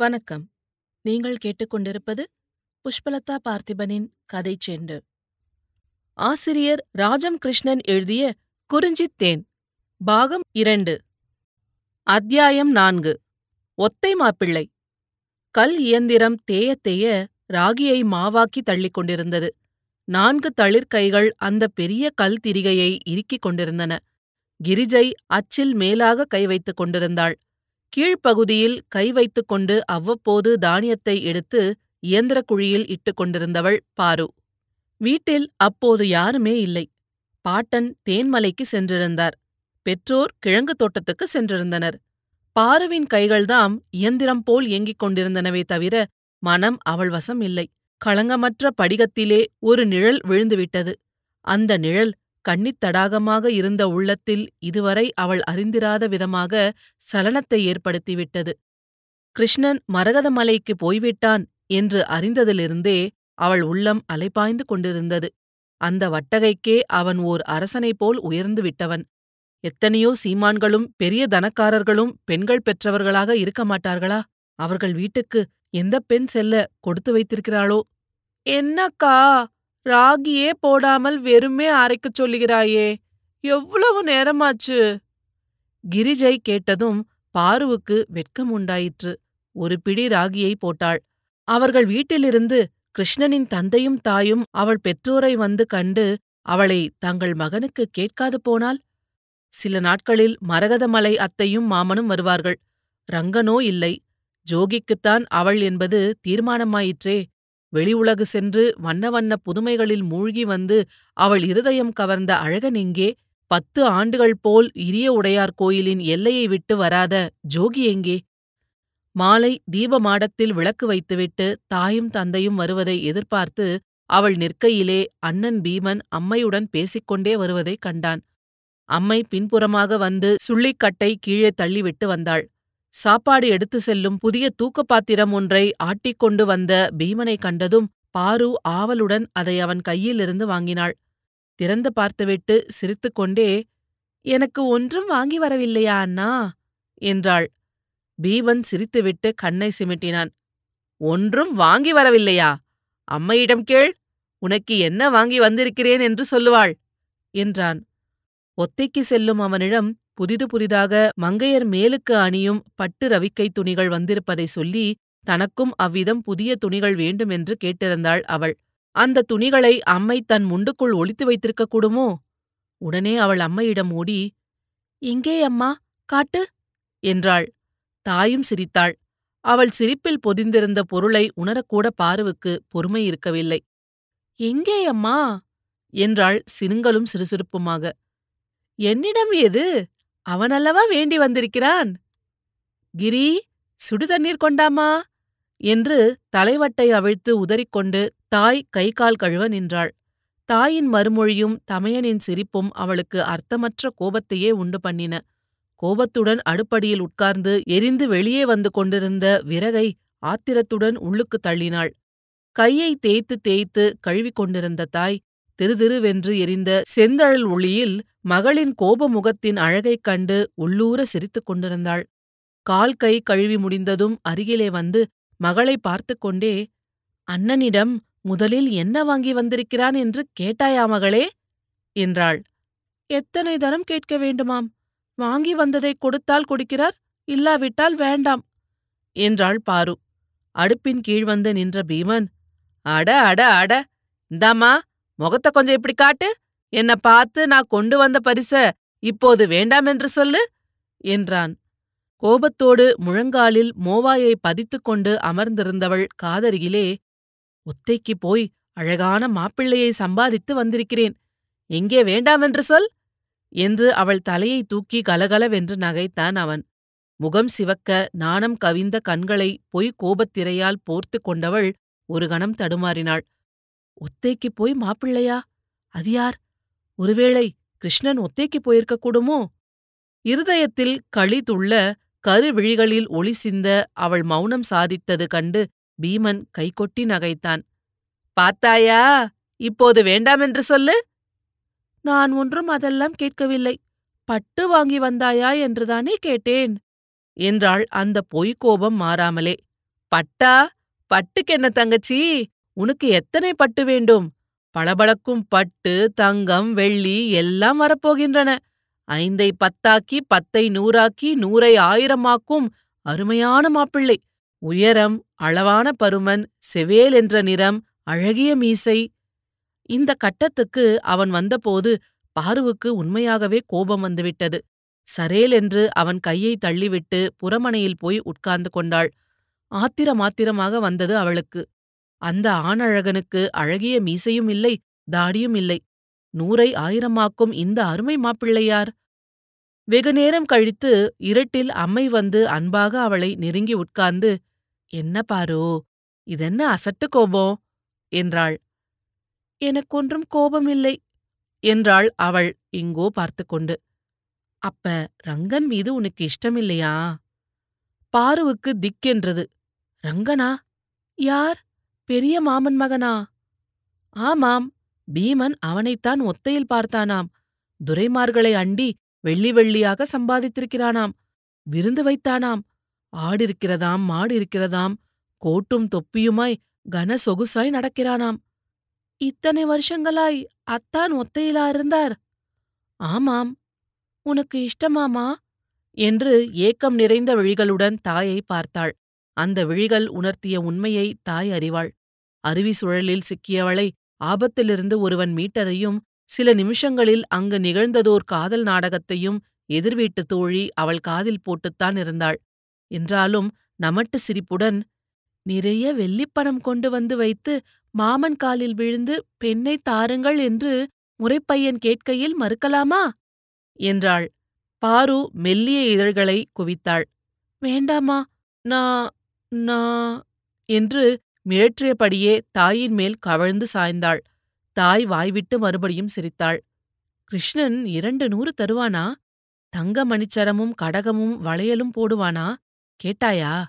வணக்கம். நீங்கள் கேட்டுக்கொண்டிருப்பது புஷ்பலதா பார்த்திபனின் கதை செண்டு. ஆசிரியர் ராஜம் கிருஷ்ணன் எழுதிய குறிஞ்சித் தேன் பாகம் இரண்டு. அத்தியாயம் நான்கு. ஒத்தை மாப்பிள்ளை. கல் இயந்திரம் தேயத்தேய ராகியை மாவாக்கி தள்ளிக் கொண்டிருந்தது. நான்கு தளிர்கைகள் அந்த பெரிய கல் திரிகையை இறுக்கிக் கொண்டிருந்தன. கிரிஜை அச்சில் மேலாக கை வைத்துக் கொண்டிருந்தாள். கீழ்ப்பகுதியில் கை வைத்துக் கொண்டு அவ்வப்போது தானியத்தை எடுத்து இயந்திரக் குழியில் இட்டுக் கொண்டிருந்தவள் பாரு. வீட்டில் அப்போது யாருமே இல்லை. பாட்டன் தேன்மலைக்கு சென்றிருந்தார். பெற்றோர் கிழங்கு தோட்டத்துக்கு சென்றிருந்தனர். பாருவின் கைகள்தாம் இயந்திரம் போல் இயங்கிக் கொண்டிருந்தனவே தவிர மனம் அவள் வசம் இல்லை. களங்கமற்ற படிகத்திலே ஒரு நிழல் விழுந்துவிட்டது. அந்த நிழல் கண்ணித் தடாகமாக இருந்த உள்ளத்தில் இதுவரை அவள் அறிந்திராத விதமாக சலனத்தை ஏற்படுத்திவிட்டது. கிருஷ்ணன் மரகதமலைக்கு போய்விட்டான் என்று அறிந்ததிலிருந்தே அவள் உள்ளம் அலைபாய்ந்து கொண்டிருந்தது. அந்த வட்டகைக்கே அவன் ஓர் அரசனைப் போல் உயர்ந்து விட்டவன். எத்தனையோ சீமான்களும் பெரிய தனக்காரர்களும் பெண்கள் பெற்றவர்களாக இருக்க மாட்டார்களா? அவர்கள் வீட்டுக்கு எந்தப் பெண் செல்ல கொடுத்து வைத்திருக்கிறாளோ? என்னக்கா? ராகியே போடாமல் வெறுமே அரைக்கச் சொல்லுகிறாயே. எவ்வளவு நேரமாச்சு? கிரிஜை கேட்டதும் பாருவுக்கு வெட்கம் உண்டாயிற்று. ஒரு பிடி ராகியை போட்டாள். அவர்கள் வீட்டிலிருந்து கிருஷ்ணனின் தந்தையும் தாயும் அவள் பெற்றோரை வந்து கண்டு அவளை தங்கள் மகனுக்கு கேட்காது போனால்? சில நாட்களில் மரகதமலை அத்தையும் மாமனும் வருவார்கள். ரங்கனோ இல்லை. ஜோகிக்குத்தான் அவள் என்பது தீர்மானமாயிற்றே. வெளி உலகு சென்று வண்ண வண்ண புதுமைகளில் மூழ்கி வந்து அவள் இருதயம் கவர்ந்த அழகனிங்கே பத்து ஆண்டுகள் போல் இரிய உடையார் கோயிலின் எல்லையை விட்டு வராத ஜோகி எங்கே? மாலை தீபமாடத்தில் விளக்கு வைத்துவிட்டு தாயும் தந்தையும் வருவதை எதிர்பார்த்து அவள் நிற்கையிலே அண்ணன் பீமன் அம்மையுடன் பேசிக்கொண்டே வருவதைக் கண்டான். அம்மை பின்புறமாக வந்து சுள்ளிக்கட்டை கீழே தள்ளிவிட்டு வந்தாள். சாப்பாடு எடுத்து செல்லும் புதிய தூக்குப்பாத்திரம் ஒன்றை ஆட்டிக்கொண்டு வந்த பீமனை கண்டதும் பாரு ஆவலுடன் அதை அவன் கையிலிருந்து வாங்கினாள். திறந்து பார்த்துவிட்டு சிரித்துக்கொண்டே எனக்கு ஒன்றும் வாங்கி வரவில்லையா அண்ணா? என்றாள். பீமன் சிரித்துவிட்டு கண்ணை சிமிட்டினான். ஒன்றும் வாங்கி வரவில்லையா? அம்மையிடம் கேள் உனக்கு என்ன வாங்கி வந்திருக்கிறேன் என்று சொல்லுவாள் என்றான். ஒத்தைக்கு செல்லும் அவனிடம் புதிது புதிதாக மங்கையர் மேலுக்கு அணியும் பட்டு ரவிக்கை துணிகள் வந்திருப்பதை சொல்லி தனக்கும் அவ்விதம் புதிய துணிகள் வேண்டுமென்று கேட்டிருந்தாள் அவள். அந்த துணிகளை அம்மை தன் முண்டுக்குள் ஒளித்து வைத்திருக்க கூடுமோ உடனே அவள் அம்மையிடம் ஓடி இங்கே அம்மா காட்டு என்றாள். தாயும் சிரித்தாள். அவள் சிரிப்பில் பொதிந்திருந்த பொருளை உணரக்கூட பாருவுக்கு பொறுமை இருக்கவில்லை. எங்கே அம்மா என்றாள் சினுங்களும் சிறுசிறுப்புமாக. என்னிடம் எது? அவனல்லவா வேண்டி வந்திருக்கிறான்? கிரி சுடு தண்ணீர் கொண்டாமா என்று தலைவட்டை அவிழ்த்து உதறிக்கொண்டு தாய் கை கால் கழுவ நின்றாள். தாயின் மறுமொழியும் தமையனின் சிரிப்பும் அவளுக்கு அர்த்தமற்ற கோபத்தையே உண்டு பண்ணின. கோபத்துடன் அடுப்படியில் உட்கார்ந்து எரிந்து வெளியே வந்து கொண்டிருந்த விறகை ஆத்திரத்துடன் உள்ளுக்கு தள்ளினாள். கையை தேய்த்து தேய்த்து கழுவிக் கொண்டிருந்த தாய் திருதிருவென்று எரிந்த செந்தழல் ஒளியில் மகளின் கோபமுகத்தின் அழகைக் கண்டு உள்ளூர சிரித்துக் கொண்டிருந்தாள். கால் கை கழுவி முடிந்ததும் அருகிலே வந்து மகளை பார்த்து கொண்டே அண்ணனிடம் முதலில் என்ன வாங்கி வந்திருக்கிறான் என்று கேட்டாயா மகளே? என்றாள். எத்தனை தரம் கேட்க வேண்டுமாம்? வாங்கி வந்ததை கொடுத்தால் கொடுக்கிறார் இல்லாவிட்டால் வேண்டாம் என்றாள் பாரு. அடுப்பின் கீழ் வந்து நின்ற பீமன் அட அட அட இந்தாமா முகத்தை கொஞ்சம் இப்படி காட்டு. என்னை பார்த்து நான் கொண்டு வந்த பரிச இப்போது வேண்டாம் என்று சொல்லு என்றான். கோபத்தோடு முழங்காலில் மோவாயை பதித்துக் கொண்டு அமர்ந்திருந்தவள் காதருகிலே ஒத்தைக்கு போய் அழகான மாப்பிள்ளையை சம்பாதித்து வந்திருக்கிறேன். எங்கே வேண்டாமென்று சொல் என்று அவள் தலையை தூக்கி கலகலவென்று நகைத்தான் அவன். முகம் சிவக்க நாணம் கவிந்த கண்களை பொய் கோபத்திரையால் போர்த்து கொண்டவள் ஒரு கணம் தடுமாறினாள். ஒத்தைக்கு போய் மாப்பிள்ளையா? அது யார்? ஒருவேளை கிருஷ்ணன் ஒத்தைக்கு போயிருக்க கூடுமோ? இருதயத்தில் களி துள்ள கருவிழிகளில் ஒளி சிந்த அவள் மௌனம் சாதித்தது கண்டு பீமன் கைகொட்டி நகைத்தான். பாத்தாயா இப்போது வேண்டாமென்று சொல்லு. நான் ஒன்றும் அதெல்லாம் கேட்கவில்லை. பட்டு வாங்கி வந்தாயா என்றுதானே கேட்டேன். என்றாள் அந்த பொய்க்கோபம் மாறாமலே. பட்டா? பட்டுக்கென்ன தங்கச்சி? உனக்கு எத்தனை பட்டு வேண்டும்? பளபளக்கும் பட்டு தங்கம் வெள்ளி எல்லாம் வரப்போகின்றன. ஐந்தை பத்தாக்கி பத்தை நூறாக்கி நூறை ஆயிரமாக்கும் அருமையான மாப்பிள்ளை. உயரம் அளவான பருமன் செவேல் என்ற நிறம் அழகிய மீசை. இந்த கட்டத்துக்கு அவன் வந்தபோது பாருவுக்கு உண்மையாகவே கோபம் வந்துவிட்டது. சரேல் என்று அவன் கையை தள்ளிவிட்டு புறமனையில் போய் உட்கார்ந்து கொண்டாள். ஆத்திரமாத்திரமாக வந்தது அவளுக்கு. அந்த ஆணழகனுக்கு அழகிய மீசையும் இல்லை தாடியும் இல்லை. நூறை ஆயிரமாக்கும் இந்த அருமை மாப்பிள்ளையார்? வெகுநேரம் கழித்து இருட்டில் அம்மை வந்து அன்பாக அவளை நெருங்கி உட்கார்ந்து என்ன பாரோ இதென்ன அசட்டு கோபம்? என்றாள். எனக்கொன்றும் கோபமில்லை என்றாள் அவள் இங்கோ பார்த்து கொண்டு அப்ப ரங்கன் மீது உனக்கு இஷ்டமில்லையா? பாருவுக்கு திக்கென்றது ரங்கனா? யார்? பெரிய மாமன் மகனா? ஆமாம் பீமன் அவனைத்தான் ஒத்தையில் பார்த்தானாம். துரைமார்களை அண்டி வெள்ளி வெள்ளியாக சம்பாதித்திருக்கிறானாம். விருந்து வைத்தானாம். ஆடிருக்கிறதாம் மாடிருக்கிறதாம் கோட்டும் தொப்பியுமாய் கன சொகுசாய் நடக்கிறானாம். இத்தனை வருஷங்களாய் அத்தான் ஒத்தையிலா இருந்தார்? ஆமாம். உனக்கு இஷ்டமாமா? என்று ஏக்கம் நிறைந்த விழிகளுடன் தாயை பார்த்தாள். அந்த விழிகள் உணர்த்திய உண்மையை தாய் அறிவாள். அருவி சுழலில் சிக்கியவளை ஆபத்திலிருந்து ஒருவன் மீட்டதையும் சில நிமிஷங்களில் அங்கு நிகழ்ந்ததோர் காதல் நாடகத்தையும் எதிர்வீட்டு தோழி அவள் காதில் போட்டுத்தான் இருந்தாள். என்றாலும் நமட்டு சிரிப்புடன் நிறைய வெள்ளிப்பணம் கொண்டு வந்து வைத்து மாமன் காலில் விழுந்து பெண்ணை தாருங்கள் என்று முறைப்பையன் கேட்கையில் மறுக்கலாமா? என்றாள். பாரு மெல்லிய இதழ்களை குவித்தாள். வேண்டாமா நா நா என்று மிழற்றியபடியே தாயின் மேல் கவழ்ந்து சாய்ந்தாள். தாய் வாய்விட்டு மறுபடியும் சிரித்தாள். கிருஷ்ணன் இரண்டு நூறு தருவானா? தங்க மணிச்சரமும் கடகமும் வளையலும் போடுவானா? கேட்டாயா?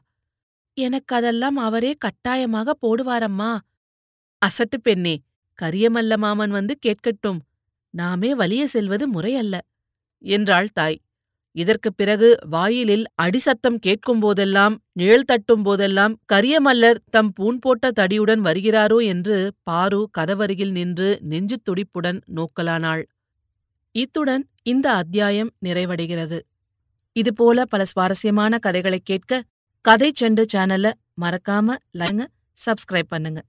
எனக்கதெல்லாம் அவரே கட்டாயமாக போடுவாரம்மா. அசட்டு பெண்ணே கரியமல்ல மாமன் வந்து கேட்கட்டும். நாமே வலிய செல்வது முறையல்ல என்றாள் தாய். இதற்குப் பிறகு வாயிலில் அடிசத்தம் கேட்கும்போதெல்லாம் நிழல் தட்டும் போதெல்லாம் கரியமல்லர் தம் பூண் போட்ட தடியுடன் வருகிறாரோ என்று பாரு கதவருகில் நின்று நெஞ்சு துடிப்புடன் நோக்கலானாள். இத்துடன் இந்த அத்தியாயம் நிறைவடைகிறது. இதுபோல பல சுவாரஸ்யமான கதைகளை கேட்க கதை செண்டு சேனல்ல மறக்காம லைங்க சப்ஸ்கிரைப் பண்ணுங்க.